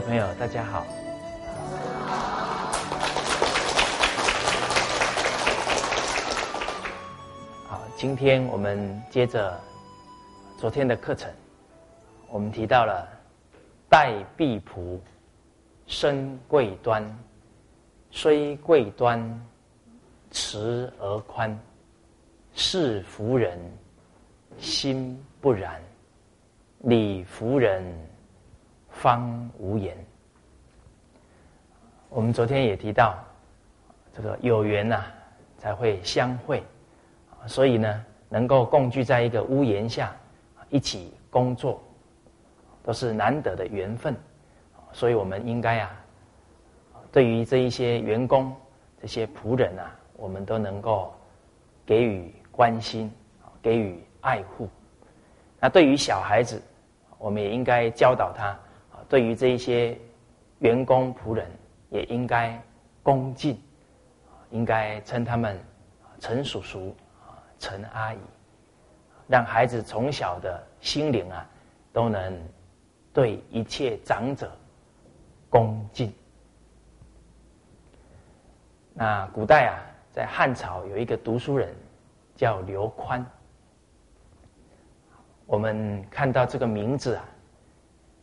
朋友，大家好。好，今天我们接着昨天的课程，我们提到了待婢仆，身贵端，虽贵端，持而宽，事服人，心不然，礼服人。方无言。我们昨天也提到，这个有缘呐才会相会，所以呢，能够共聚在一个屋檐下，一起工作，都是难得的缘分。所以我们应该啊，对于这一些员工、这些仆人啊，我们都能够给予关心，给予爱护。那对于小孩子，我们也应该教导他。对于这一些员工仆人，也应该恭敬，应该称他们陈叔叔、陈阿姨，让孩子从小的心灵啊，都能对一切长者恭敬。那古代啊，在汉朝有一个读书人叫刘宽，我们看到这个名字啊。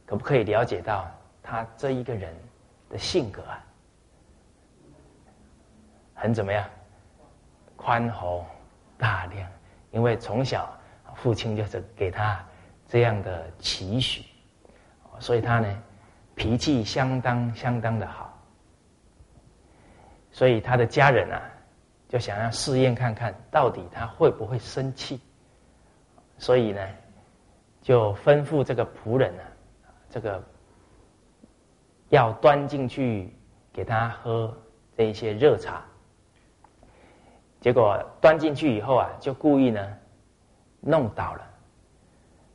可不可以了解到他这一个人的性格啊？很怎么样？宽厚大量，因为从小父亲就是给他这样的期许，所以他呢脾气相当相当的好。所以他的家人啊，就想要试验看看到底他会不会生气，所以呢，就吩咐这个仆人啊。这个要端进去给他喝这一些热茶，结果端进去以后啊，就故意呢弄倒了。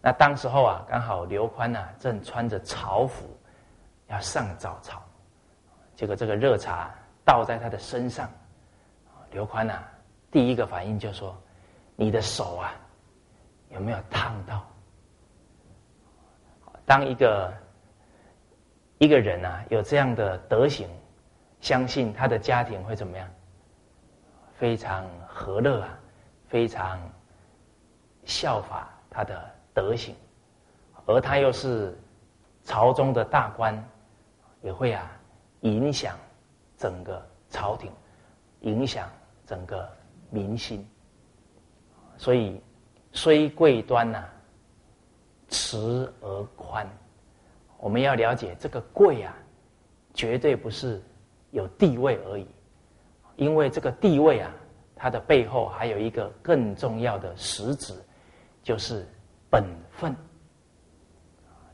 那当时候啊，刚好刘宽呐正穿着朝服要上早朝，结果这个热茶倒在他的身上，刘宽啊第一个反应就说：“你的手啊有没有烫到？”当一个一个人啊有这样的德行，相信他的家庭会怎么样？非常和乐啊，非常效法他的德行，而他又是朝中的大官，也会啊影响整个朝廷，影响整个民心。所以虽贵端呐。慈而宽，我们要了解这个贵啊，绝对不是有地位而已，因为这个地位啊，它的背后还有一个更重要的实质，就是本分。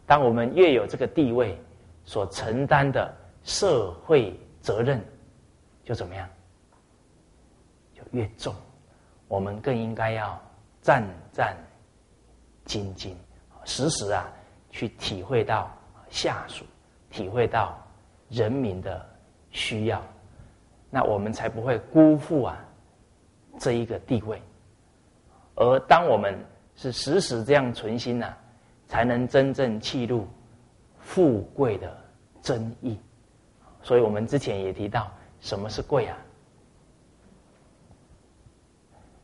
当我们越有这个地位，所承担的社会责任就怎么样，就越重，我们更应该要战战兢兢。时时啊，去体会到下属，体会到人民的需要，那我们才不会辜负啊这一个地位。而当我们是时时这样存心呐，才能真正记录富贵的真意。所以我们之前也提到，什么是贵啊？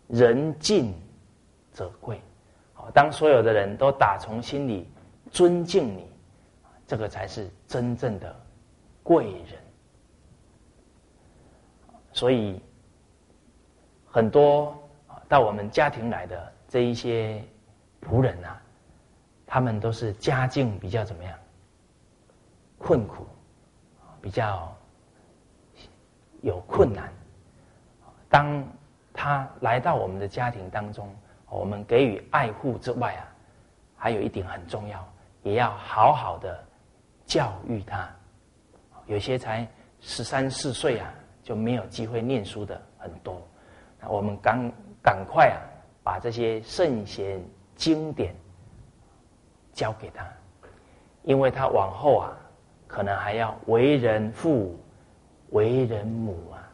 人敬则贵。当所有的人都打从心里尊敬你，这个才是真正的贵人。所以，很多到我们家庭来的这一些仆人呐，他们都是家境比较怎么样？困苦，比较有困难。当他来到我们的家庭当中。我们给予爱护之外啊，还有一点很重要，也要好好的教育他。有些才十三四岁啊，就没有机会念书的很多。我们赶赶快啊，把这些圣贤经典教给他，因为他往后啊，可能还要为人父、为人母啊。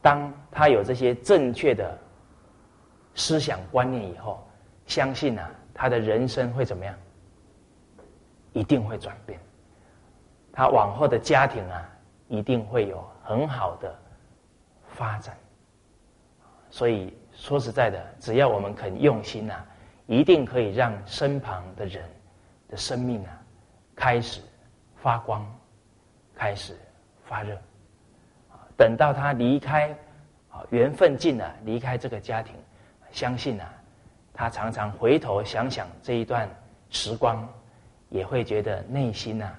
当他有这些正确的。思想观念以后，相信啊，他的人生会怎么样？一定会转变。他往后的家庭啊，一定会有很好的发展。所以说实在的，只要我们肯用心呐，一定可以让身旁的人的生命啊，开始发光，开始发热。等到他离开，啊，缘分尽了，离开这个家庭，相信啊，他常常回头想想这一段时光，也会觉得内心呐，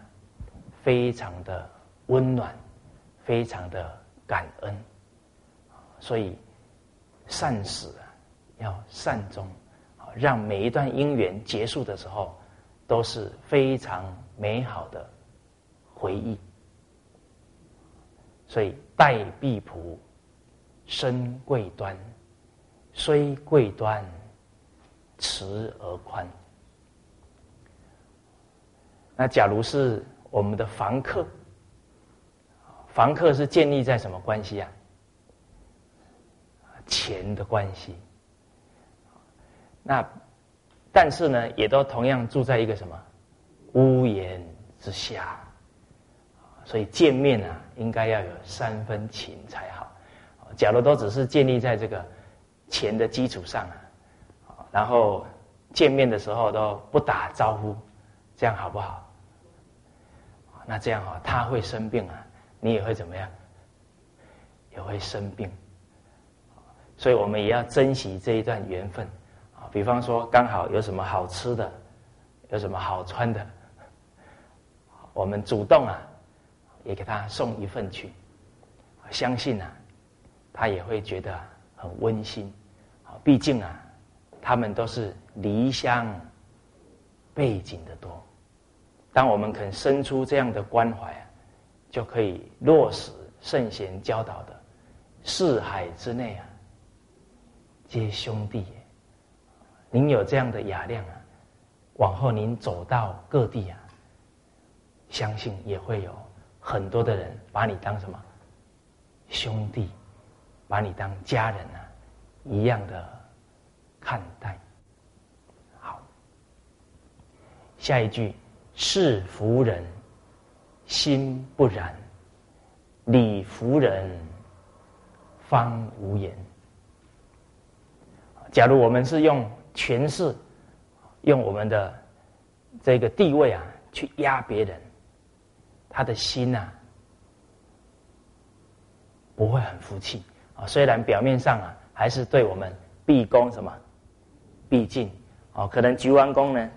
非常的温暖，非常的感恩。所以善始啊，要善终，让每一段姻缘结束的时候，都是非常美好的回忆。所以待必仆，身贵端，虽贵端，慈而宽。那假如是我们的房客，房客是建立在什么关系啊？钱的关系。那但是呢，也都同样住在一个什么屋檐之下。所以见面啊，应该要有三分情才好。假如都只是建立在这个钱的基础上啊，然后见面的时候都不打招呼，这样好不好？那这样啊，他会生病啊，你也会怎么样？也会生病。所以我们也要珍惜这一段缘分啊。比方说，刚好有什么好吃的，有什么好穿的，我们主动啊。也给他送一份去，相信啊，他也会觉得很温馨。啊，毕竟啊，他们都是离乡背景的多。当我们肯生出这样的关怀啊，就可以落实圣贤教导的四海之内啊，皆兄弟。您有这样的雅量啊，往后您走到各地啊，相信也会有。很多的人把你当什么兄弟，把你当家人啊，一样的看待。好，下一句是福人心不然，礼服人方无言。假如我们是用权势，用我们的这个地位啊，去压别人。他的心呐，不会很服气啊。虽然表面上啊，还是对我们毕恭什么毕敬哦。可能鞠完躬呢，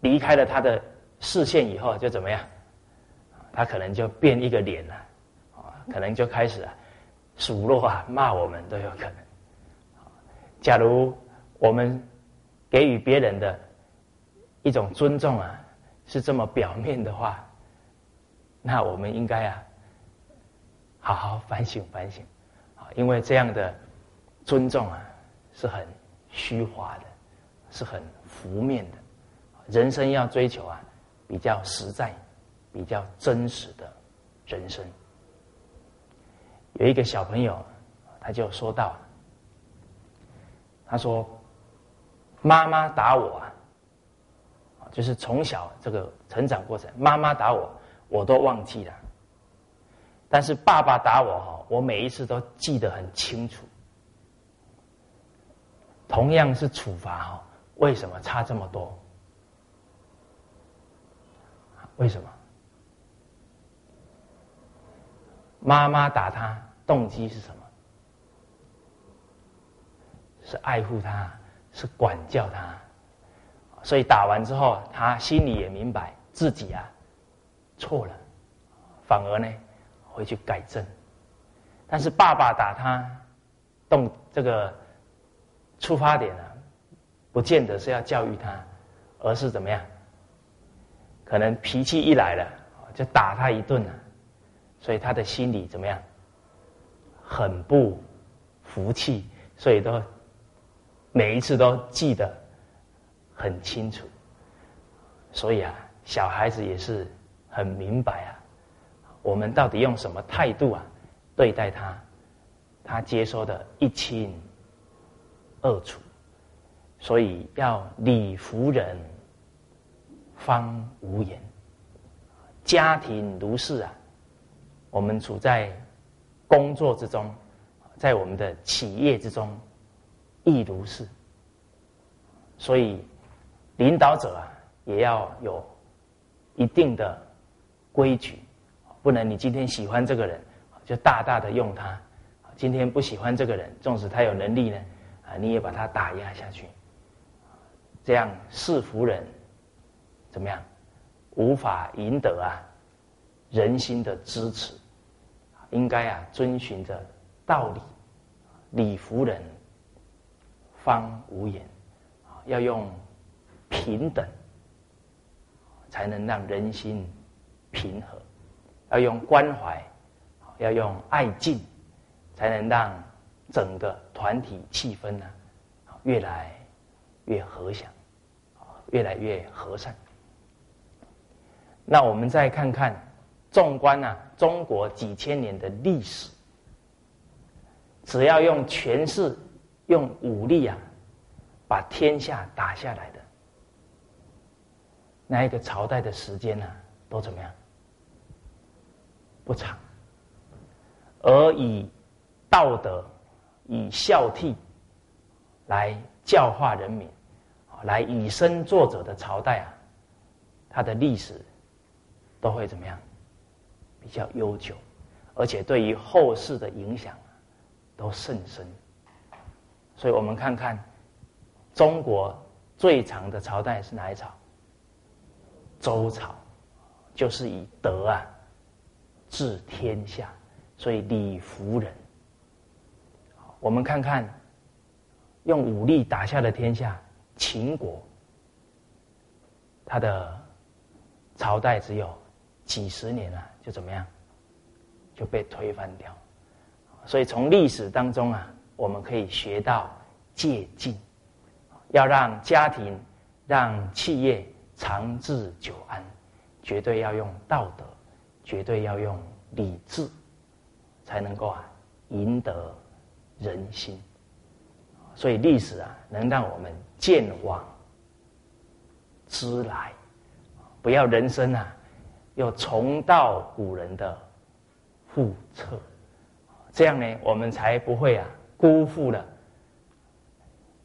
离开了他的视线以后，就怎么样？他可能就变一个脸了啊，可能就开始啊数落啊骂我们都有可能。假如我们给予别人的一种尊重啊，是这么表面的话。那我们应该啊，好好反省反省，啊，因为这样的尊重啊是很虚华的，是很浮面的。人生要追求啊比较实在、比较真实的人生。有一个小朋友，他就说到，他说：“妈妈打我啊，就是从小这个成长过程，妈妈打我。”我都忘记了，但是爸爸打我哈，我每一次都记得很清楚。同样是处罚哈，为什么差这么多？为什么？妈妈打他动机是什么？是爱护他，是管教他，所以打完之后，他心里也明白自己啊。错了，反而呢回去改正。但是爸爸打他，动这个出发点呢，不见得是要教育他，而是怎么样？可能脾气一来了，就打他一顿了，所以他的心里怎么样？很不服气，所以都每一次都记得很清楚。所以啊，小孩子也是。很明白啊，我们到底用什么态度啊对待他，他接收的一清二楚，所以要礼服人方无言，家庭如是啊，我们处在工作之中，在我们的企业之中亦如是。所以，领导者啊，也要有一定的规矩，不能你今天喜欢这个人，就大大的用他；今天不喜欢这个人，纵使他有能力呢，啊，你也把他打压下去。这样是服人，怎么样？无法赢得啊人心的支持。应该啊遵循着道理，礼服人方无言。要用平等，才能让人心平和；要用关怀，要用爱敬，才能让整个团体气氛呢越来越和祥，越来越和善。那我们再看看，纵观呢中国几千年的历史，只要用权势、用武力啊。把天下打下来的那一个朝代的时间呢，都怎么样？不长。而以道德、以孝悌来教化人民，来以身作则的朝代啊，它的历史都会怎么样？比较悠久，而且对于后世的影响都甚深。所以我们看看。中国最长的朝代是哪一朝？周朝，就是以德啊治天下，所以礼服人。我们看看，用武力打下的天下，秦国，他的朝代只有几十年啊，就怎么样，就被推翻掉。所以从历史当中啊，我们可以学到借鉴。要让家庭、让企业长治久安，绝对要用道德，绝对要用理智，才能够啊赢得人心。所以历史啊，能让我们见往知来，不要人生啊又重蹈古人的覆辙。这样呢，我们才不会啊辜负了。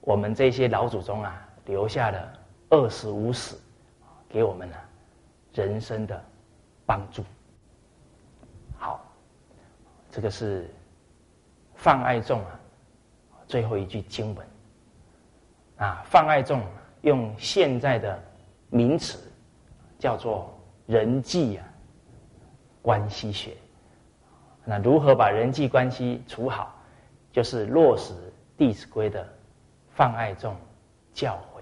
我们这些老祖宗啊，留下的二十五史，给我们啊人生的帮助。这个是泛爱众啊最后一句经文啊，泛爱众用现在的名词叫做人际啊关系学。那如何把人际关系处好，就是落实《弟子规》的。泛爱众教诲，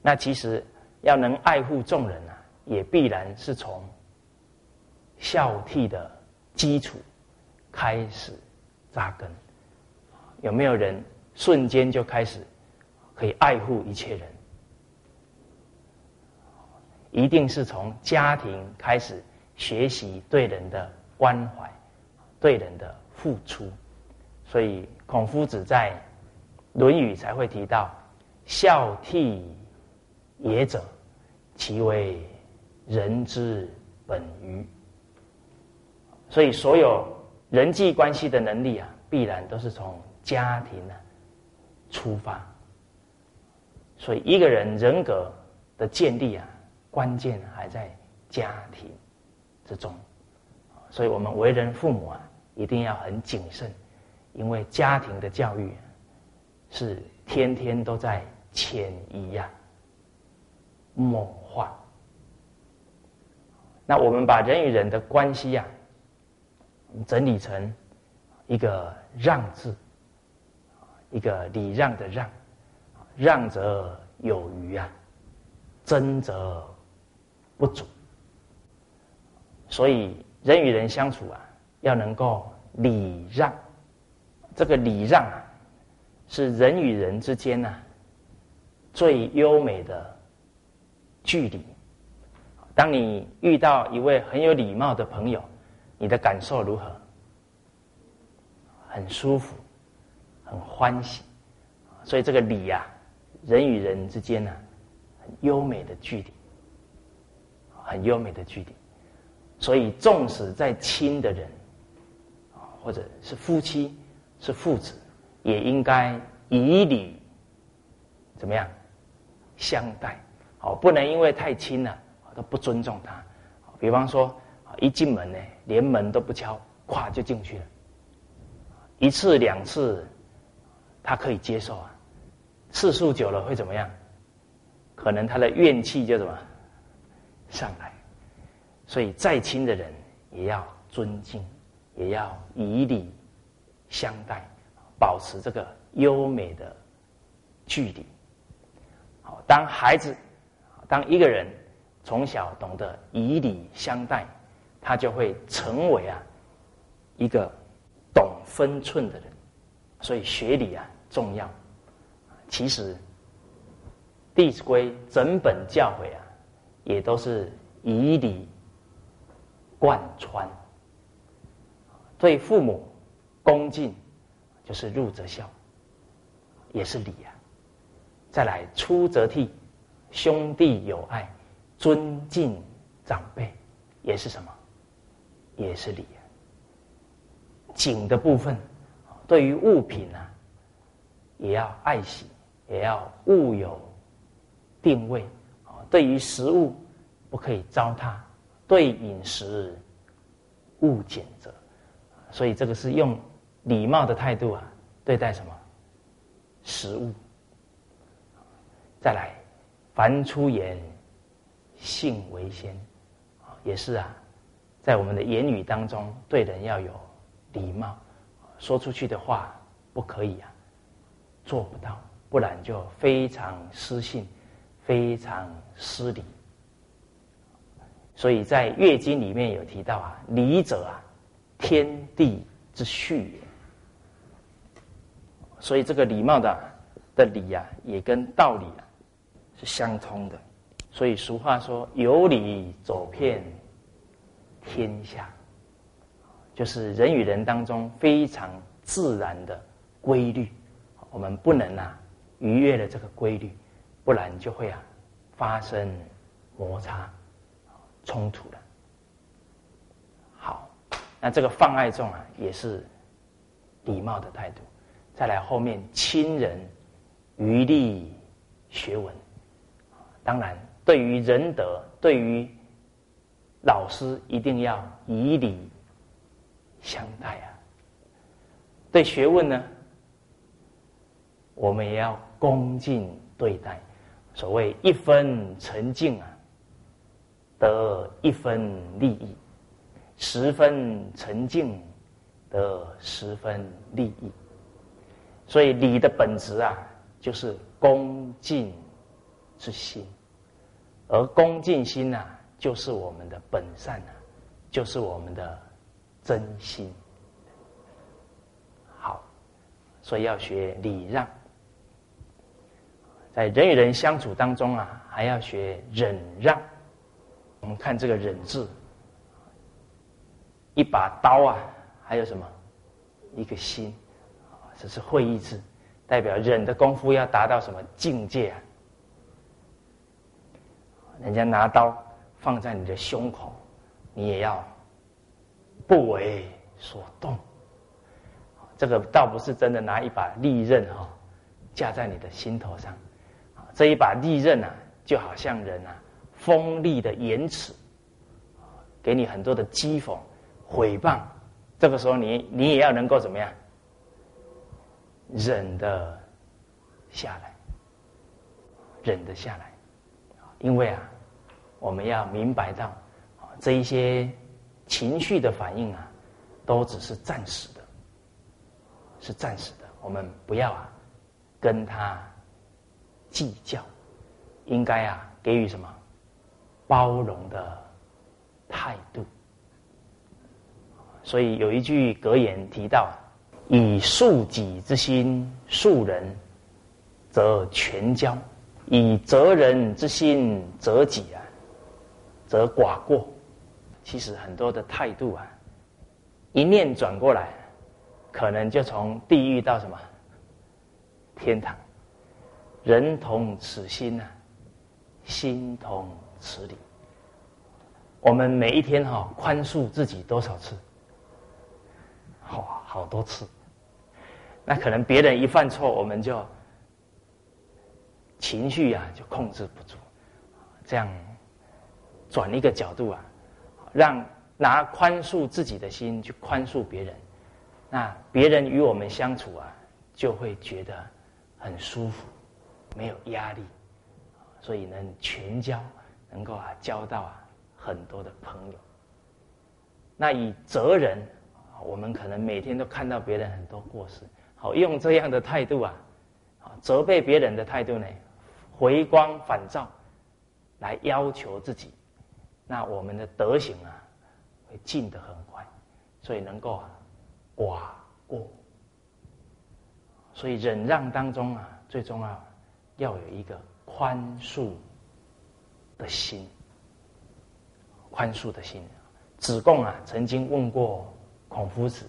那其实要能爱护众人啊，也必然是从孝悌的基础开始扎根。有没有人瞬间就开始可以爱护一切人？一定是从家庭开始学习对人的关怀，对人的付出。所以孔夫子在。《论语》才会提到“孝悌也者，其为人之本于”。所以，所有人际关系的能力啊，必然都是从家庭呢出发。所以，一个人人格的建立啊，关键还在家庭之中。所以我们为人父母啊，一定要很谨慎，因为家庭的教育。是天天都在潜移呀、默化。那我们把人与人的关系呀，整理成一个“让”字，一个礼让的“让”，让则有余啊，争则不足。所以人与人相处啊，要能够礼让。这个礼让啊。是人与人之间呢最优美的距离。当你遇到一位很有礼貌的朋友，你的感受如何？很舒服，很欢喜。所以这个礼呀，人与人之间呢，很优美的距离。很优美的距离。所以，纵使再亲的人，或者是夫妻、是父子，也应该以礼怎么样相待？哦，不能因为太亲了，都不尊重他。比方说，一进门呢，连门都不敲，咵就进去了。一次两次，他可以接受啊。次数久了会怎么样？可能他的怨气就怎么上来。所以再亲的人也要尊敬，也要以礼相待，保持这个优美的距离。好，当孩子，当一个人从小懂得以礼相待，他就会成为啊一个懂分寸的人。所以学礼啊重要。其实《弟子规》整本教诲啊，也都是以礼。贯穿，对父母恭敬，就是入则孝，也是礼啊。再来出则悌，兄弟友爱，尊敬长辈，也是什么？也是礼。景的部分，对于物品啊，也要爱惜，也要物有定位啊。对于食物，不可以糟蹋。对饮食勿拣择，所以这个是用礼貌的态度啊对待什么食物。再来，凡出言，信为先，也是啊，在我们的言语当中对人要有礼貌，说出去的话不可以啊做不到，不然就非常失信，非常失礼。所以在《乐经》里面有提到啊，礼者啊，天地之序也。所以这个礼貌的的礼呀，也跟道理啊是相通的。所以俗话说：“有礼走遍天下。”就是人与人当中非常自然的规律，我们不能啊逾越了这个规律，不然就会啊发生摩擦。冲突了。好，那这个放爱众啊，也是礼貌的态度。再来后面亲人余力学文，当然对于仁德，对于老师一定要以礼相待啊。对学问呢，我们也要恭敬对待。所谓一分沉静啊。得一分利益，十分沉静，得十分利益。所以礼的本质啊，就是恭敬之心，而恭敬心呐，就是我们的本善呐，就是我们的真心。好，所以要学礼让，在人与人相处当中啊，还要学忍让。我们看这个“忍”字，一把刀啊，还有什么？一个心，这是会意字，代表忍的功夫要达到什么境界啊？人家拿刀放在你的胸口，你也要不为所动。这个倒不是真的拿一把利刃哈，架在你的心头上。这一把利刃啊，就好像人啊。锋利的言辞，给你很多的讥讽、毁谤，这个时候你你也要能够怎么样忍得下来，忍得下来，因为啊，我们要明白到，这一些情绪的反应啊，都只是暂时的，是暂时的，我们不要啊跟他计较，应该啊给予什么？包容的态度，所以有一句格言提到：“以恕己之心恕人，则全交；以责人之心责己啊，则寡过。”其实很多的态度啊，一念转过来，可能就从地狱到什么天堂。人同此心呐，心同。此理，我们每一天哈宽恕自己多少次？好，好多次。那可能别人一犯错，我们就情绪啊就控制不住，这样转一个角度啊，让拿宽恕自己的心去宽恕别人，那别人与我们相处啊，就会觉得很舒服，没有压力，所以能全交，能够啊交到啊很多的朋友。那以责人，我们可能每天都看到别人很多过失。好，用这样的态度啊，啊，责备别人的态度呢，回光返照，来要求自己，那我们的德行啊，会进得很快，所以能够啊，寡过。所以忍让当中啊，最重要要有一个宽恕的心，宽恕的心。子贡啊，曾经问过孔夫子，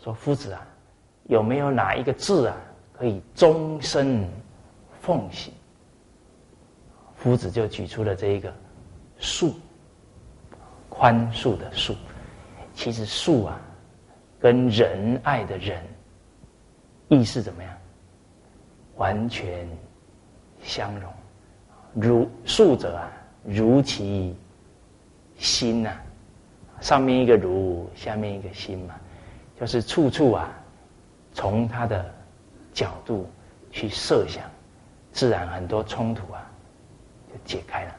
说：“夫子啊。”有没有哪一个字啊，可以终身奉行？夫子就举出了这一个“恕”，宽恕的“恕”。其实“恕”啊，跟仁爱的“仁”意思怎么样？完全相容。如恕者啊，如其心呐，上面一个如，下面一个心嘛，就是处处啊。从他的角度去设想，自然很多冲突啊就解开了。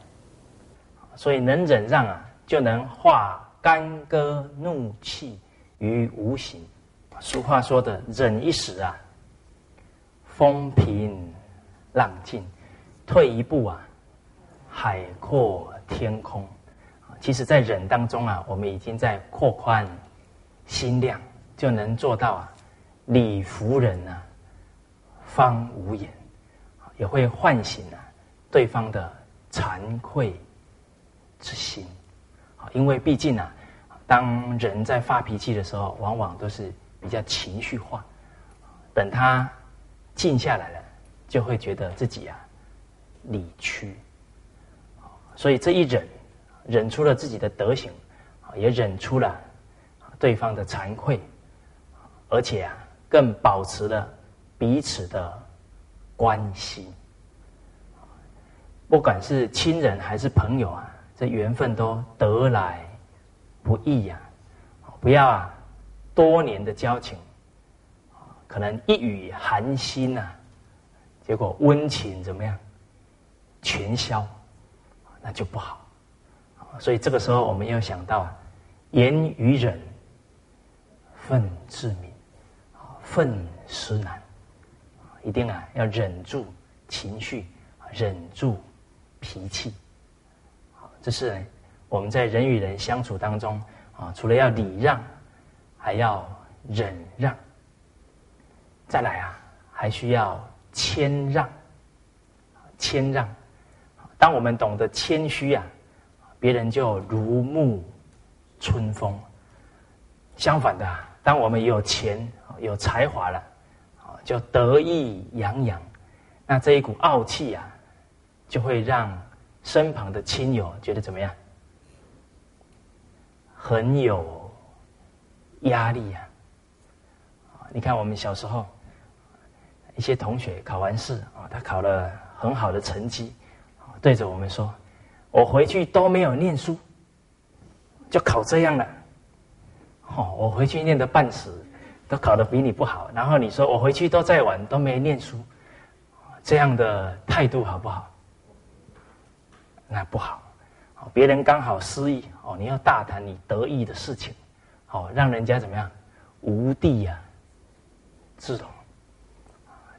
所以能忍让啊，就能化干戈怒气于无形。俗话说的“忍一时啊，风平浪静；退一步啊，海阔天空。”其实，在忍当中啊，我们已经在扩宽心量，就能做到啊。礼服人呢，方无言，也会唤醒啊对方的惭愧之心，因为毕竟啊，当人在发脾气的时候，往往都是比较情绪化，等他静下来了，就会觉得自己啊理屈，所以这一忍，忍出了自己的德行，也忍出了对方的惭愧，而且啊。更保持了彼此的关系，不管是亲人还是朋友啊，这缘分都得来不易呀。不要啊，多年的交情，可能一语寒心呐，结果温情怎么样全消，那就不好。所以这个时候，我们要想到言语忍，愤自泯。愤思难，一定啊要忍住情绪，忍住脾气。这是我们在人与人相处当中啊，除了要礼让，还要忍让。再来啊，还需要谦让。谦让，当我们懂得谦虚啊，别人就如沐春风。相反的，当我们有钱。有才华了，啊，就得意洋洋，那这一股傲气啊，就会让身旁的亲友觉得怎么样？很有压力呀！啊，你看我们小时候，一些同学考完试啊，他考了很好的成绩，对着我们说：“我回去都没有念书，就考这样了。”哦，我回去念的半死。都考得比你不好，然后你说我回去都在玩，都没念书，这样的态度好不好？那不好。别人刚好失意哦，你要大谈你得意的事情，哦让人家怎么样无地呀自容，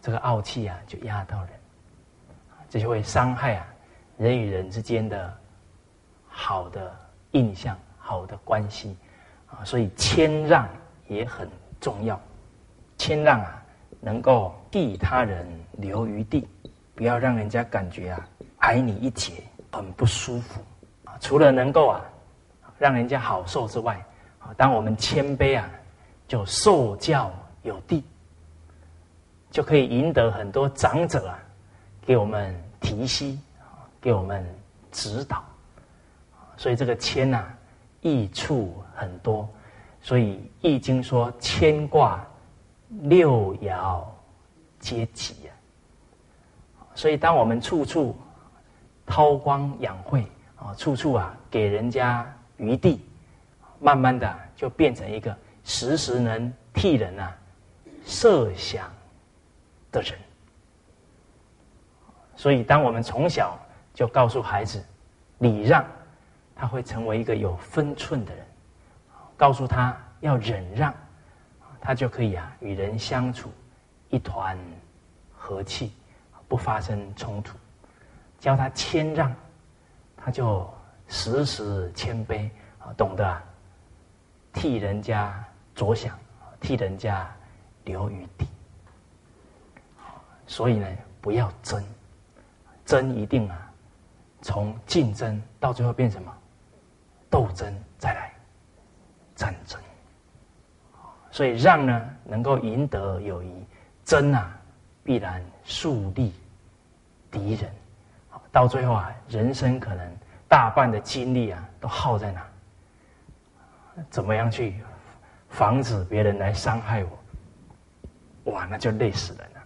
这个傲气啊就压到人，这就会伤害啊人与人之间的好的印象、好的关系啊，所以谦让也很。重要，谦让啊，能够替他人留余地，不要让人家感觉啊矮你一截，很不舒服啊。除了能够啊让人家好受之外，啊，当我们谦卑啊，就受教有地，就可以赢得很多长者啊给我们提携啊，给我们指导。所以这个谦呐，益处很多。所以《易经》说：“牵挂六爻皆吉啊。”所以，当我们处处韬光养晦啊，处处啊给人家余地，慢慢的就变成一个时时能替人啊设想的人。所以，当我们从小就告诉孩子礼让，他会成为一个有分寸的人。告诉他要忍让，他就可以啊与人相处一团和气，不发生冲突。教他谦让，他就时时谦卑啊，懂得替人家着想，替人家留余地。所以呢，不要争，争一定啊，从竞争到最后变什么？斗争再来。战争，所以让呢能够赢得友谊，争啊必然树立敌人，到最后啊，人生可能大半的精力啊都耗在哪？怎么样去防止别人来伤害我？哇，那就累死人了。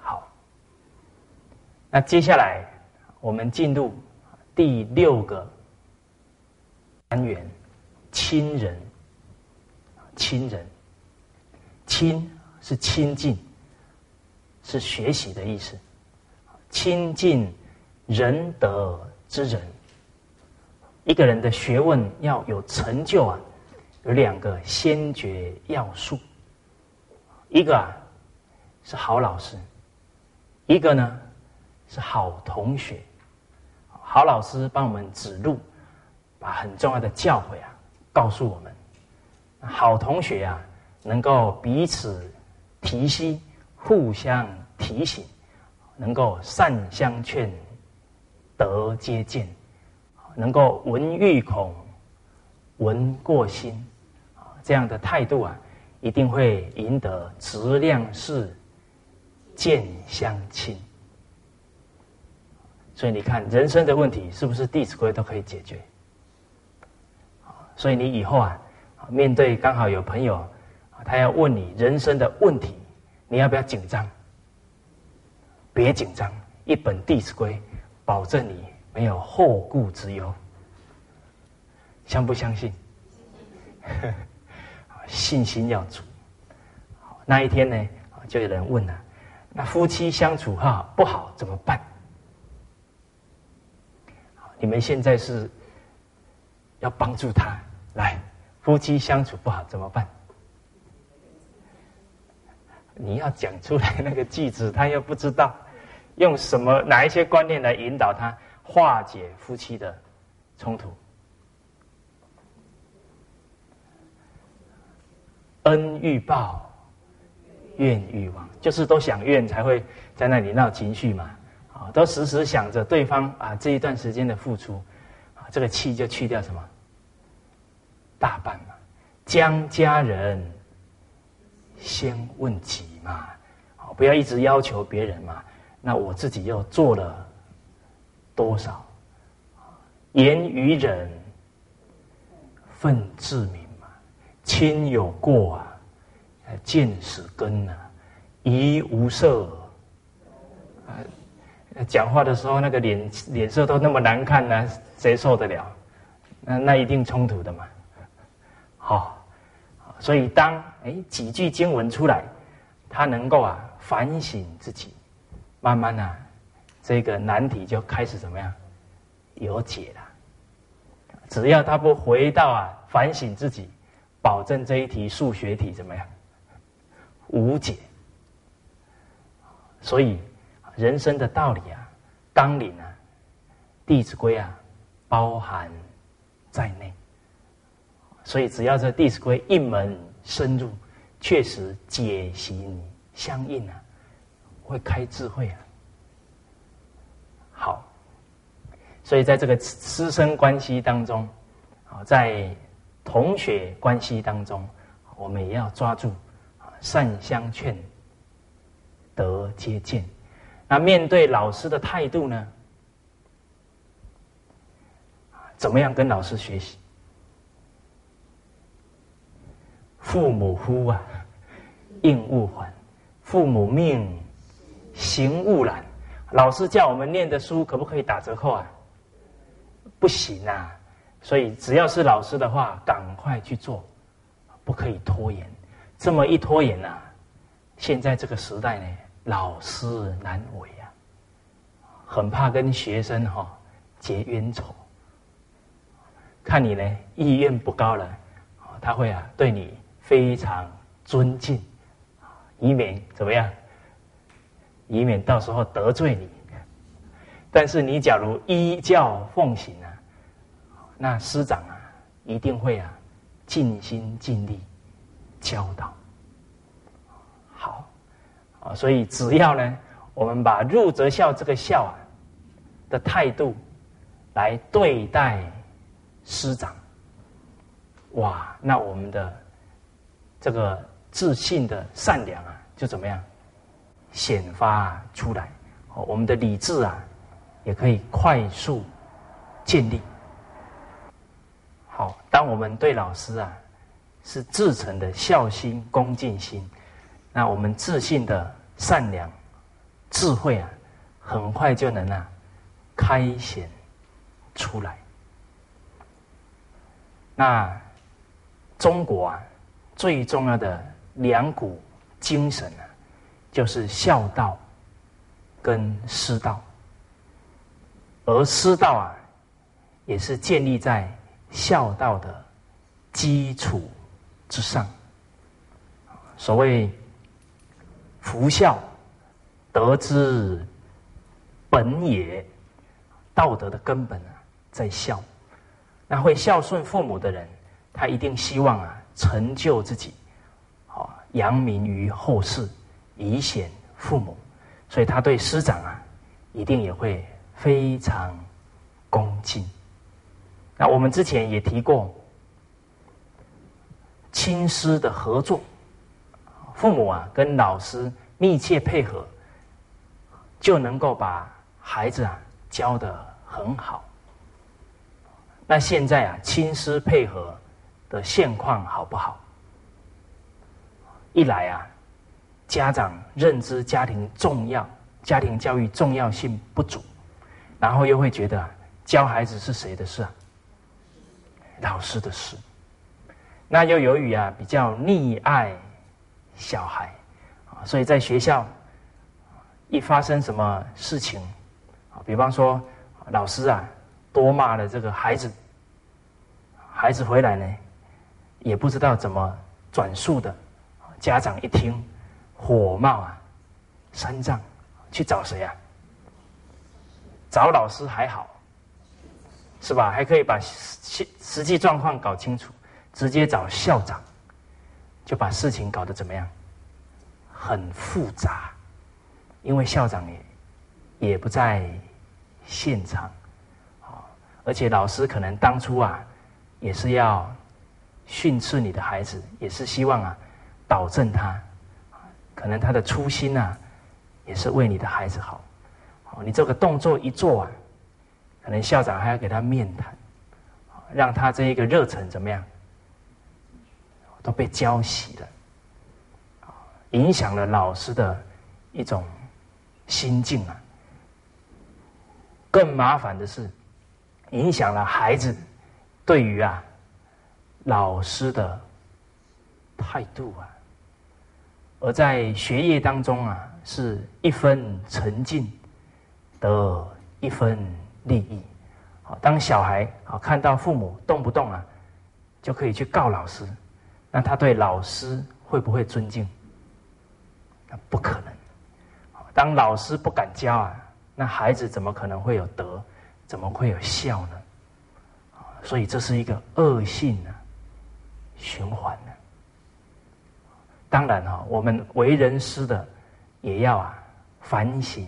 好，那接下来我们进入第六个单元。亲人，亲人，亲是亲近，是学习的意思。亲近仁德之人，一个人的学问要有成就啊，有两个先决要素。一个啊是好老师，一个呢是好同学。好老师帮我们指路，把很重要的教诲啊。告诉我们，好同学啊，能够彼此提携、互相提醒，能够善相劝、得接见，能够闻欲恐、闻过心，这样的态度啊，一定会赢得质量是见相亲。所以你看，人生的问题是不是《弟子规》都可以解决？所以你以后啊，面对刚好有朋友，他要问你人生的问题，你要不要紧张？别紧张，一本《弟子规》，保证你没有后顾之忧。相不相信？信心要足。那一天呢，就有人问了：那夫妻相处哈不好怎么办？你们现在是要帮助他。来，夫妻相处不好怎么办？你要讲出来那个句子，他又不知道用什么哪一些观念来引导他化解夫妻的冲突。恩欲报，怨欲忘，就是都想怨才会在那里闹情绪嘛。啊，都时时想着对方啊这一段时间的付出，啊，这个气就去掉什么？大半嘛，将家人先问己嘛，好，不要一直要求别人嘛。那我自己又做了多少？言于人，愤自明嘛。亲有过啊，见死根啊，疑无色啊。讲话的时候那个脸脸色都那么难看呢，谁受得了？那那一定冲突的嘛。好，所以当哎几句经文出来，他能够啊反省自己，慢慢啊这个难题就开始怎么样有解了。只要他不回到啊反省自己，保证这一题数学题怎么样无解。所以人生的道理啊，纲领啊，《弟子规》啊，包含在内。所以，只要这《弟子规》一门深入，确实解行相应啊，会开智慧啊。好，所以在这个师生关系当中，啊，在同学关系当中，我们也要抓住啊，善相劝，得接见。那面对老师的态度呢？怎么样跟老师学习？父母呼啊，应勿缓；父母命，行勿懒。老师叫我们念的书，可不可以打折扣啊？不行啊！所以只要是老师的话，赶快去做，不可以拖延。这么一拖延呐，现在这个时代呢，老师难为啊，很怕跟学生哈结冤仇。看你呢意愿不高了，他会啊对你。非常尊敬，以免怎么样？以免到时候得罪你。但是你假如依教奉行啊，那师长啊一定会啊尽心尽力教导。好啊，所以只要呢，我们把入则孝这个孝啊的态度来对待师长，哇，那我们的。这个自信的善良啊，就怎么样显发出来？我们的理智啊，也可以快速建立。好，当我们对老师啊是至诚的孝心、恭敬心，那我们自信的善良、智慧啊，很快就能啊开显出来。那中国啊。最重要的两股精神啊，就是孝道跟师道，而师道啊，也是建立在孝道的基础之上。所谓福孝，德之本也，道德的根本啊，在孝。那会孝顺父母的人，他一定希望啊。成就自己，啊，扬名于后世，以显父母，所以他对师长啊，一定也会非常恭敬。那我们之前也提过，亲师的合作，父母啊跟老师密切配合，就能够把孩子啊教得很好。那现在啊，亲师配合。的现况好不好？一来啊，家长认知家庭重要，家庭教育重要性不足，然后又会觉得教孩子是谁的事啊？老师的事。那又由于啊比较溺爱小孩，所以在学校一发生什么事情啊，比方说老师啊多骂了这个孩子，孩子回来呢。也不知道怎么转述的，家长一听，火冒啊，三丈，去找谁啊？找老师还好，是吧？还可以把实实际状况搞清楚，直接找校长，就把事情搞得怎么样？很复杂，因为校长也也不在现场，啊，而且老师可能当初啊，也是要。训斥你的孩子，也是希望啊，导正他，可能他的初心啊，也是为你的孩子好。哦，你这个动作一做啊，可能校长还要给他面谈，让他这一个热忱怎么样，都被浇熄了，影响了老师的一种心境啊。更麻烦的是，影响了孩子对于啊。老师的态度啊，而在学业当中啊，是一分沉静得一分利益。好，当小孩啊看到父母动不动啊，就可以去告老师，那他对老师会不会尊敬？那不可能。当老师不敢教啊，那孩子怎么可能会有德？怎么会有孝呢？所以这是一个恶性啊。循环？当然哈，我们为人师的也要啊反省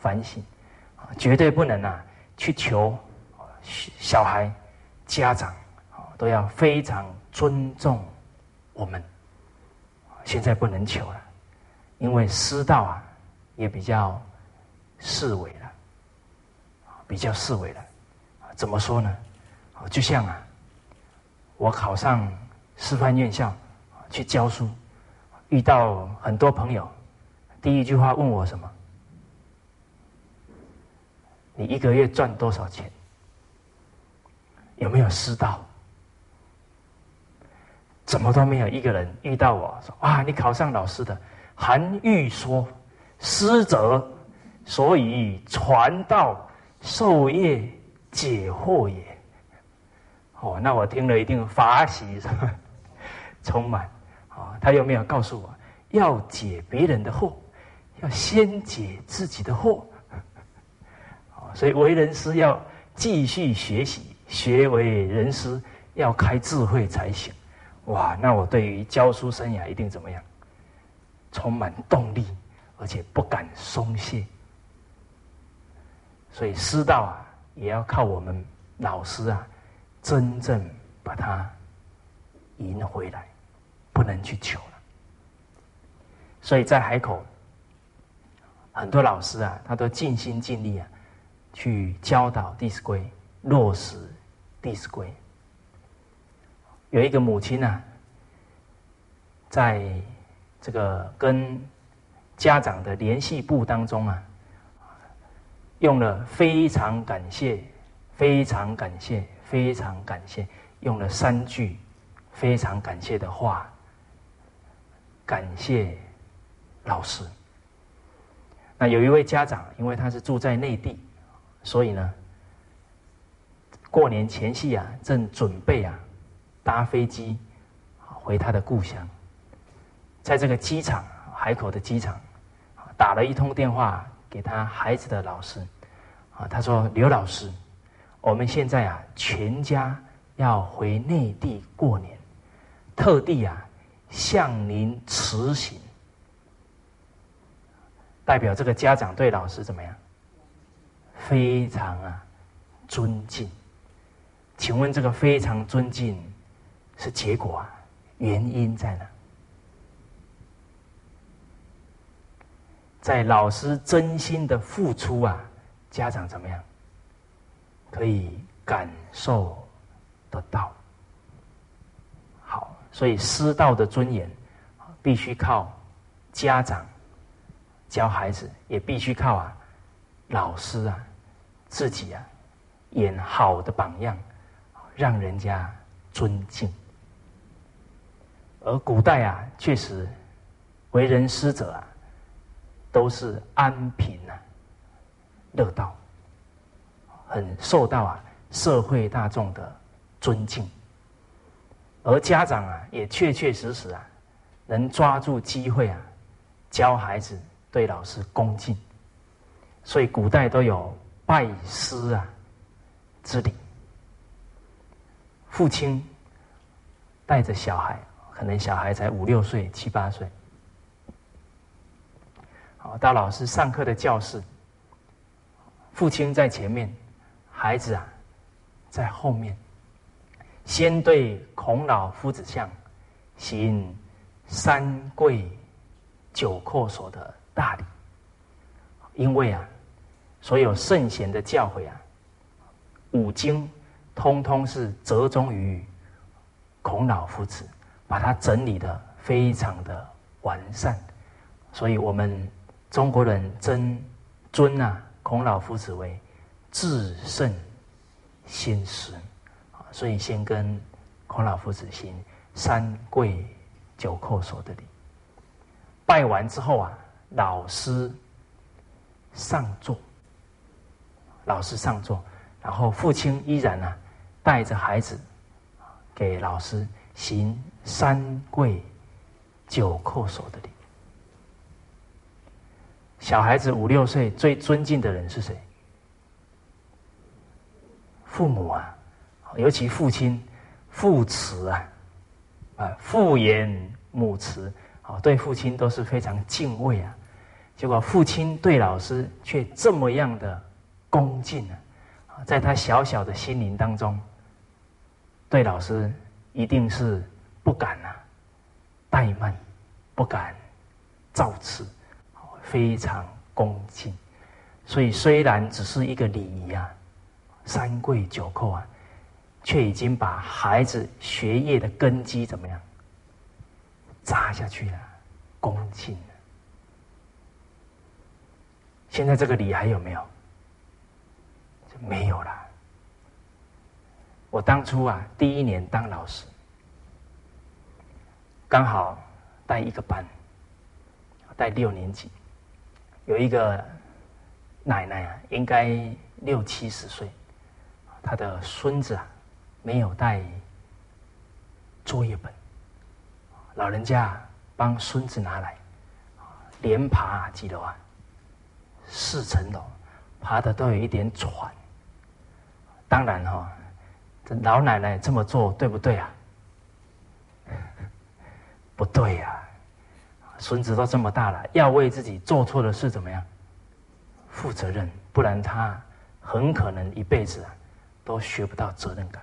反省，绝对不能啊去求小孩家长啊都要非常尊重我们。现在不能求了，因为师道啊也比较式微了，比较式微了。怎么说呢？就像啊，我考上师范院校去教书，遇到很多朋友，第一句话问我什么？你一个月赚多少钱？有没有师道？怎么都没有一个人遇到我说啊，你考上老师的。韩愈说：“师者，所以传道授业解惑也。”哦，那我听了一定法喜是吧？充满他有没有告诉我要解别人的惑，要先解自己的惑？所以为人师要继续学习，学为人师要开智慧才行。哇，那我对于教书生涯一定怎么样？充满动力，而且不敢松懈。所以师道啊，也要靠我们老师啊，真正把它赢回来，不能去求了。所以在海口，很多老师啊，他都尽心尽力啊。去教导《弟子规》，落实《弟子规》。有一个母亲呢，在这个跟家长的联系簿当中啊，用了非常感谢、非常感谢、非常感谢，用了三句非常感谢的话，感谢老师。那有一位家长，因为他是住在内地。所以呢，过年前夕啊，正准备啊搭飞机回他的故乡，在这个机场海口的机场，打了一通电话给他孩子的老师，啊，他说：“刘老师，我们现在啊全家要回内地过年，特地啊向您辞行。”代表这个家长对老师怎么样？非常啊，尊敬。请问这个非常尊敬是结果啊？原因在哪？在老师真心的付出啊，家长怎么样？可以感受得到。所以师道的尊严必须靠家长教孩子，也必须靠啊老师啊。自己啊，演好的榜样，让人家尊敬。而古代啊，确实为人师者啊，都是安贫啊、乐道，很受到啊社会大众的尊敬。而家长啊，也确确实实啊，能抓住机会啊，教孩子对老师恭敬。所以古代都有。拜师啊之礼，父亲带着小孩，可能小孩才五六岁、七八岁，好到老师上课的教室，父亲在前面，孩子啊在后面，先对孔老夫子像行三跪九叩首的大礼，因为啊。所有圣贤的教诲啊，五经通通是折中于孔老夫子，把它整理的非常的完善，所以我们中国人尊尊啊孔老夫子为至圣先师，所以先跟孔老夫子行三跪九叩首的礼，拜完之后啊，老师上座。老师上座，然后父亲依然呢带着孩子给老师行三跪九叩首的礼。小孩子五六岁最尊敬的人是谁？父母啊，尤其父亲父慈啊，啊父严母慈啊，对父亲都是非常敬畏啊。结果父亲对老师却这么样的。恭敬啊，在他小小的心灵当中，对老师一定是不敢呐怠慢，不敢造次，非常恭敬。所以虽然只是一个礼仪啊，三跪九叩啊，却已经把孩子学业的根基怎么样扎下去了，恭敬了。现在这个礼还有没有？没有了。我当初啊，第一年当老师，刚好带一个班，带六年级，有一个奶奶啊，应该六七十岁，她的孙子啊，没有带作业本，老人家帮孙子拿来，连爬几楼啊？四层楼，爬的都有一点喘。当然哈。这老奶奶这么做对不对啊？不对呀！孙子都这么大了，要为自己做错的事怎么样负责任？不然他很可能一辈子都学不到责任感。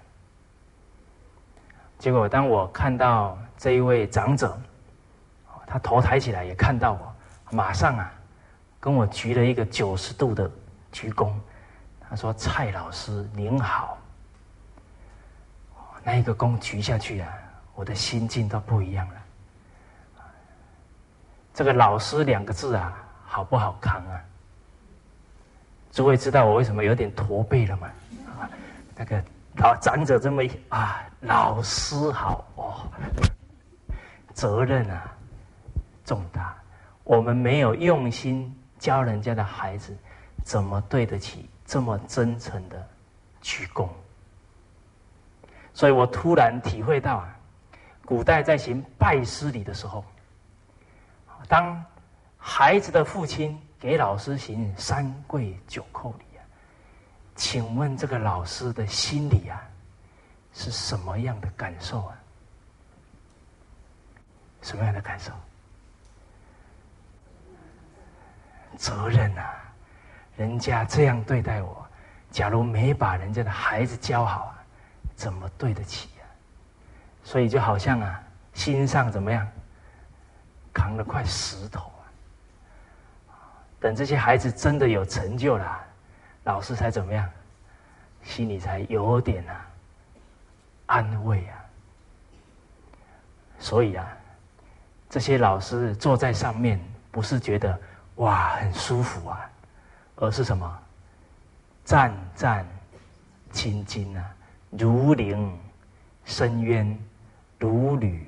结果当我看到这一位长者，他头抬起来也看到我，马上啊跟我鞠了一个九十度的鞠躬。他说：“蔡老师您好。”那一个躬鞠下去啊，我的心境都不一样了。这个“老师”两个字啊，好不好扛啊？诸位知道我为什么有点驼背了吗？那个老长者这么一啊，老师好哦，责任啊重大。我们没有用心教人家的孩子，怎么对得起这么真诚的鞠躬？所以我突然体会到啊，古代在行拜师礼的时候，当孩子的父亲给老师行三跪九叩礼，请问这个老师的心里啊，是什么样的感受啊？什么样的感受？责任啊！人家这样对待我，假如没把人家的孩子教好啊！怎么对得起呀？所以就好像啊，心上怎么样，扛了块石头啊。等这些孩子真的有成就了，老师才怎么样，心里才有点啊安慰啊。所以啊，这些老师坐在上面，不是觉得哇很舒服啊，而是什么，战战兢兢啊。如临深渊，如履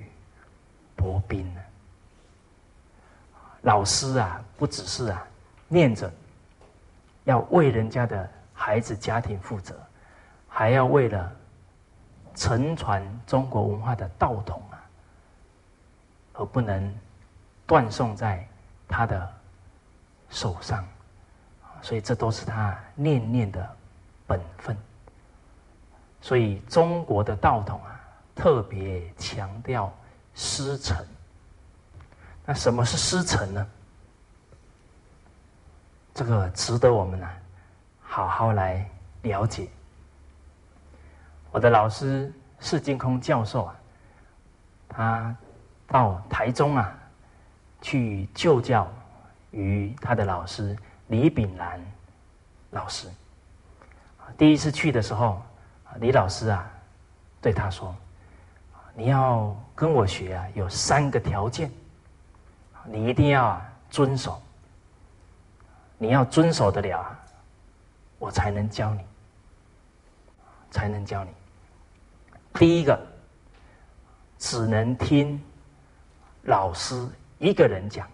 薄冰啊。老师啊，不只是啊念着要为人家的孩子家庭负责，还要为了承传中国文化的道统啊，而不能断送在他的手上。所以这都是他念念的本分。所以中国的道统啊，特别强调师承。那什么是师承呢？这个值得我们呢好好来了解。我的老师释金空教授啊，他到台中啊去就教于他的老师李炳南老师。第一次去的时候。李老师啊，对他说：“你要跟我学啊，有三个条件，你一定要遵守。你要遵守得了，我才能教你，才能教你。第一个，只能听老师一个人讲，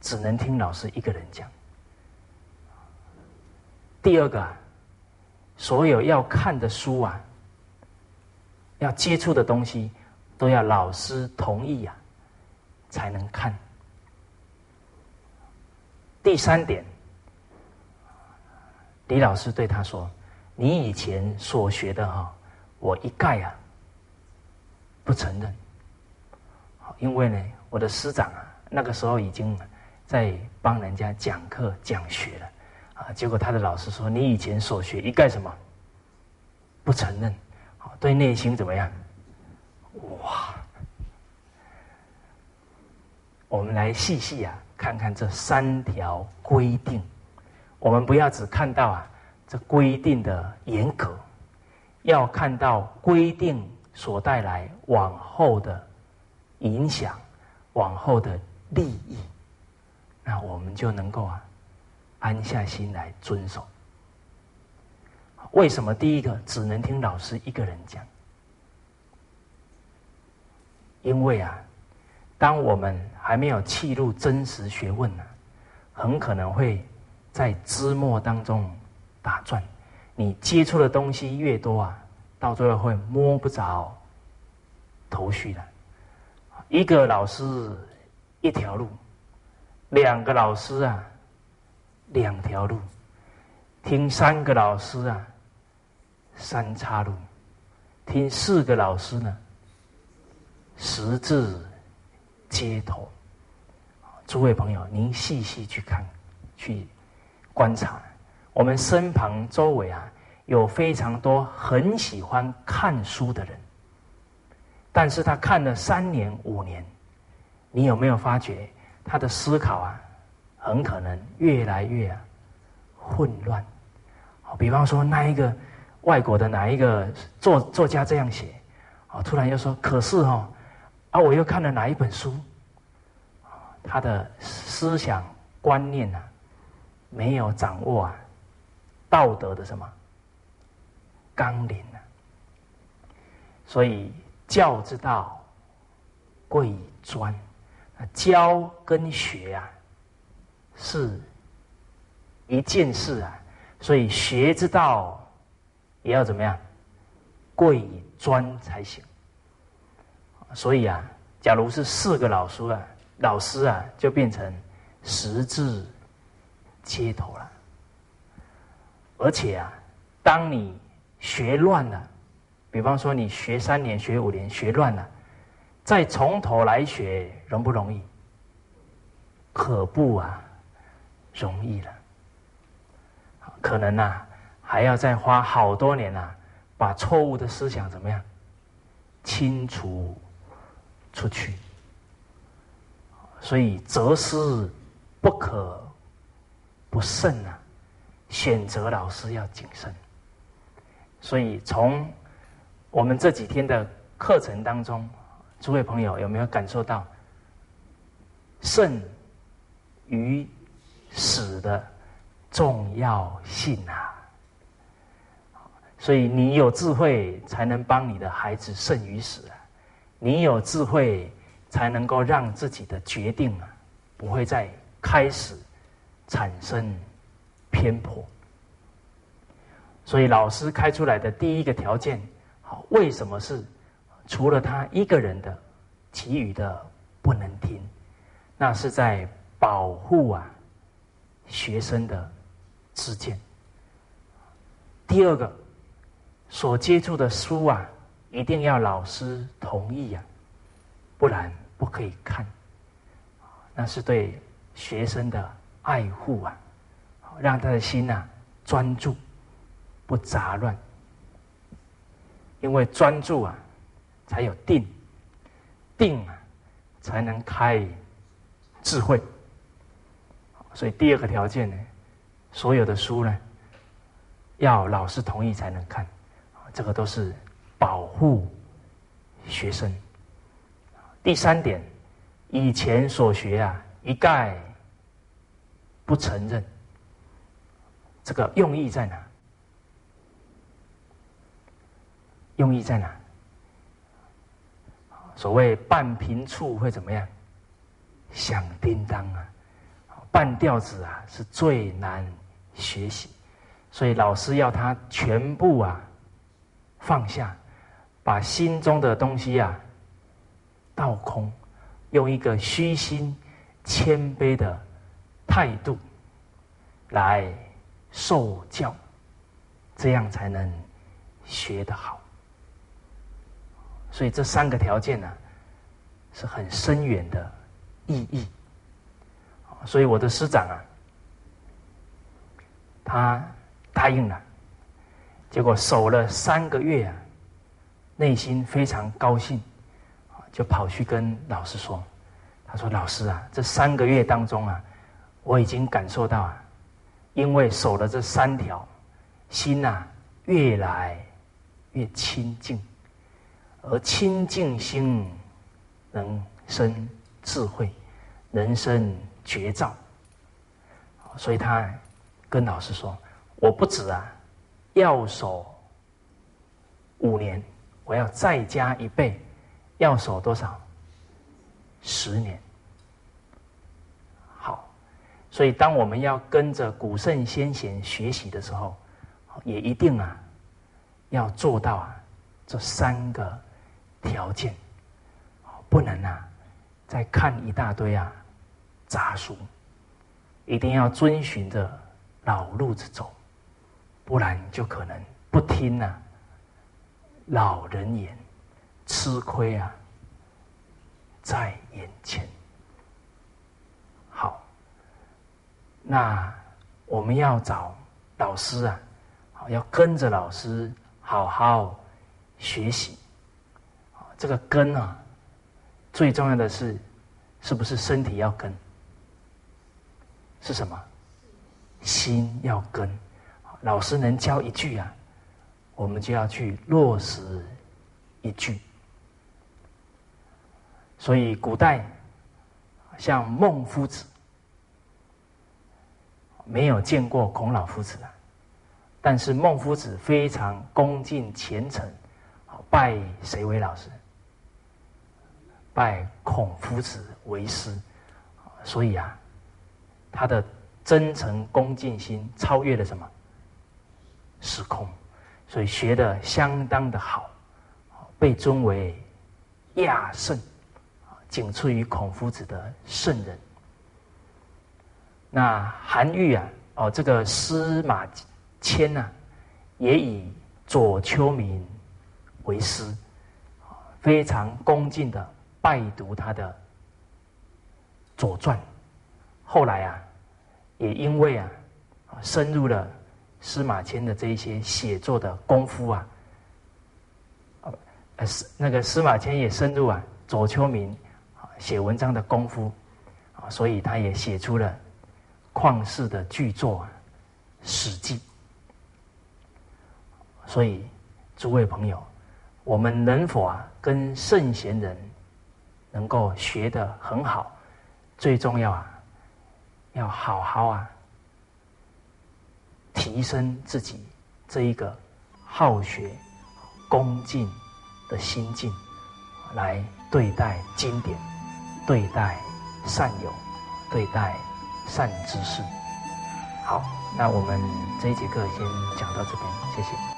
只能听老师一个人讲。第二个。”所有要看的书啊，要接触的东西，都要老师同意呀，才能看。第三点，李老师对他说：“你以前所学的哈，我一概啊不承认。因为呢，我的师长啊，那个时候已经在帮人家讲课讲学了。”啊！结果他的老师说：“你以前所学一概什么不承认？好，对内心怎么样？哇！我们来细细啊，看看这三条规定。我们不要只看到啊这规定的严格，要看到规定所带来往后的影响，往后的利益，那我们就能够啊安下心来遵守。为什么第一个只能听老师一个人讲？因为啊，当我们还没有契入真实学问呢，很可能会在枝末当中打转。你接触的东西越多啊，到最后会摸不着头绪的。一个老师一条路，两个老师啊两条路，听三个老师啊三岔路，听四个老师呢。十字街头，诸位朋友，您细细去看，去观察，我们身旁周围啊，有非常多很喜欢看书的人，但是他看了三年五年，你有没有发觉他的思考啊，很可能越来越混乱？好，比方说那一个外国的哪一个作作家这样写，啊，突然又说，可是哦。啊！我又看了哪一本书？他的思想观念啊，没有掌握啊道德的什么纲领啊。所以教之道贵以专，教跟学啊是一件事啊。所以学之道也要怎么样？贵以专才行。所以啊，假如是四个老师啊，老师啊，就变成十字街头了。而且啊，当你学乱了，比方说你学三年、学五年学乱了，再从头来学，容不容易？可不啊，容易了。可能呐，还要再花好多年呐，把错误的思想怎么样清除。出去，所以择师不可不慎啊！选择老师要谨慎。所以从我们这几天的课程当中，诸位朋友有没有感受到慎与死的重要性啊？所以你有智慧，才能帮你的孩子胜于死啊！你有智慧，才能够让自己的决定啊，不会再开始产生偏颇。所以老师开出来的第一个条件，好，为什么是除了他一个人的，其余的不能听？那是在保护啊学生的自见。第二个，所接触的书啊。一定要老师同意呀，不然不可以看。那是对学生的爱护啊，让他的心呐专注，不杂乱。因为专注啊，才有定，定啊，才能开智慧。所以第二个条件呢，所有的书呢，要老师同意才能看。这个都是。保护学生。第三点，以前所学啊，一概不承认。这个用意在哪？用意在哪？所谓半平处会怎么样？响叮当啊！半吊子啊，是最难学习，所以老师要他全部啊放下。把心中的东西啊倒空，用一个虚心、谦卑的态度来受教，这样才能学得好。所以这三个条件呢，是很深远的意义。所以我的师长啊，他答应了，结果守了三个月啊。内心非常高兴，就跑去跟老师说：“他说老师啊，这三个月当中啊，我已经感受到啊，因为守了这三条，心呐越来越清净，而清净心能生智慧，能生绝照。所以他跟老师说：“我不止啊，要守五年，我要再加一倍，要守多少？十年。”好，所以当我们要跟着古圣先贤学习的时候，也一定啊，要做到啊这三个条件，不能啊再看一大堆啊杂书。一定要遵循着老路子走，不然就可能不听呐。老人言，吃亏啊，在眼前。好，那我们要找老师啊，要跟着老师好好学习。这个跟啊，最重要的是，是不是身体要跟？是什么？心要跟，老师能教一句啊，我们就要去落实一句。所以古代像孟夫子，没有见过孔老夫子啊，但是孟夫子非常恭敬虔诚，拜谁为老师？拜孔夫子为师，所以啊。他的真诚恭敬心超越了什么？时空，所以学的相当的好，被尊为亚圣，仅次于孔夫子的圣人。那韩愈啊，哦，这个司马迁呐，也以左丘明为师，非常恭敬的拜读他的《左传》，后来啊。也因为啊，深入了司马迁的这一些写作的功夫啊，呃，司那个司马迁也深入啊左丘明写文章的功夫啊，所以他也写出了旷世的巨作《史记》。所以，诸位朋友，我们能否啊跟圣贤人能够学得很好？最重要啊！要好好啊，提升自己这一个好学、恭敬的心境，来对待经典，对待善友，对待善知识。好，那我们这一节课先讲到这边，谢谢。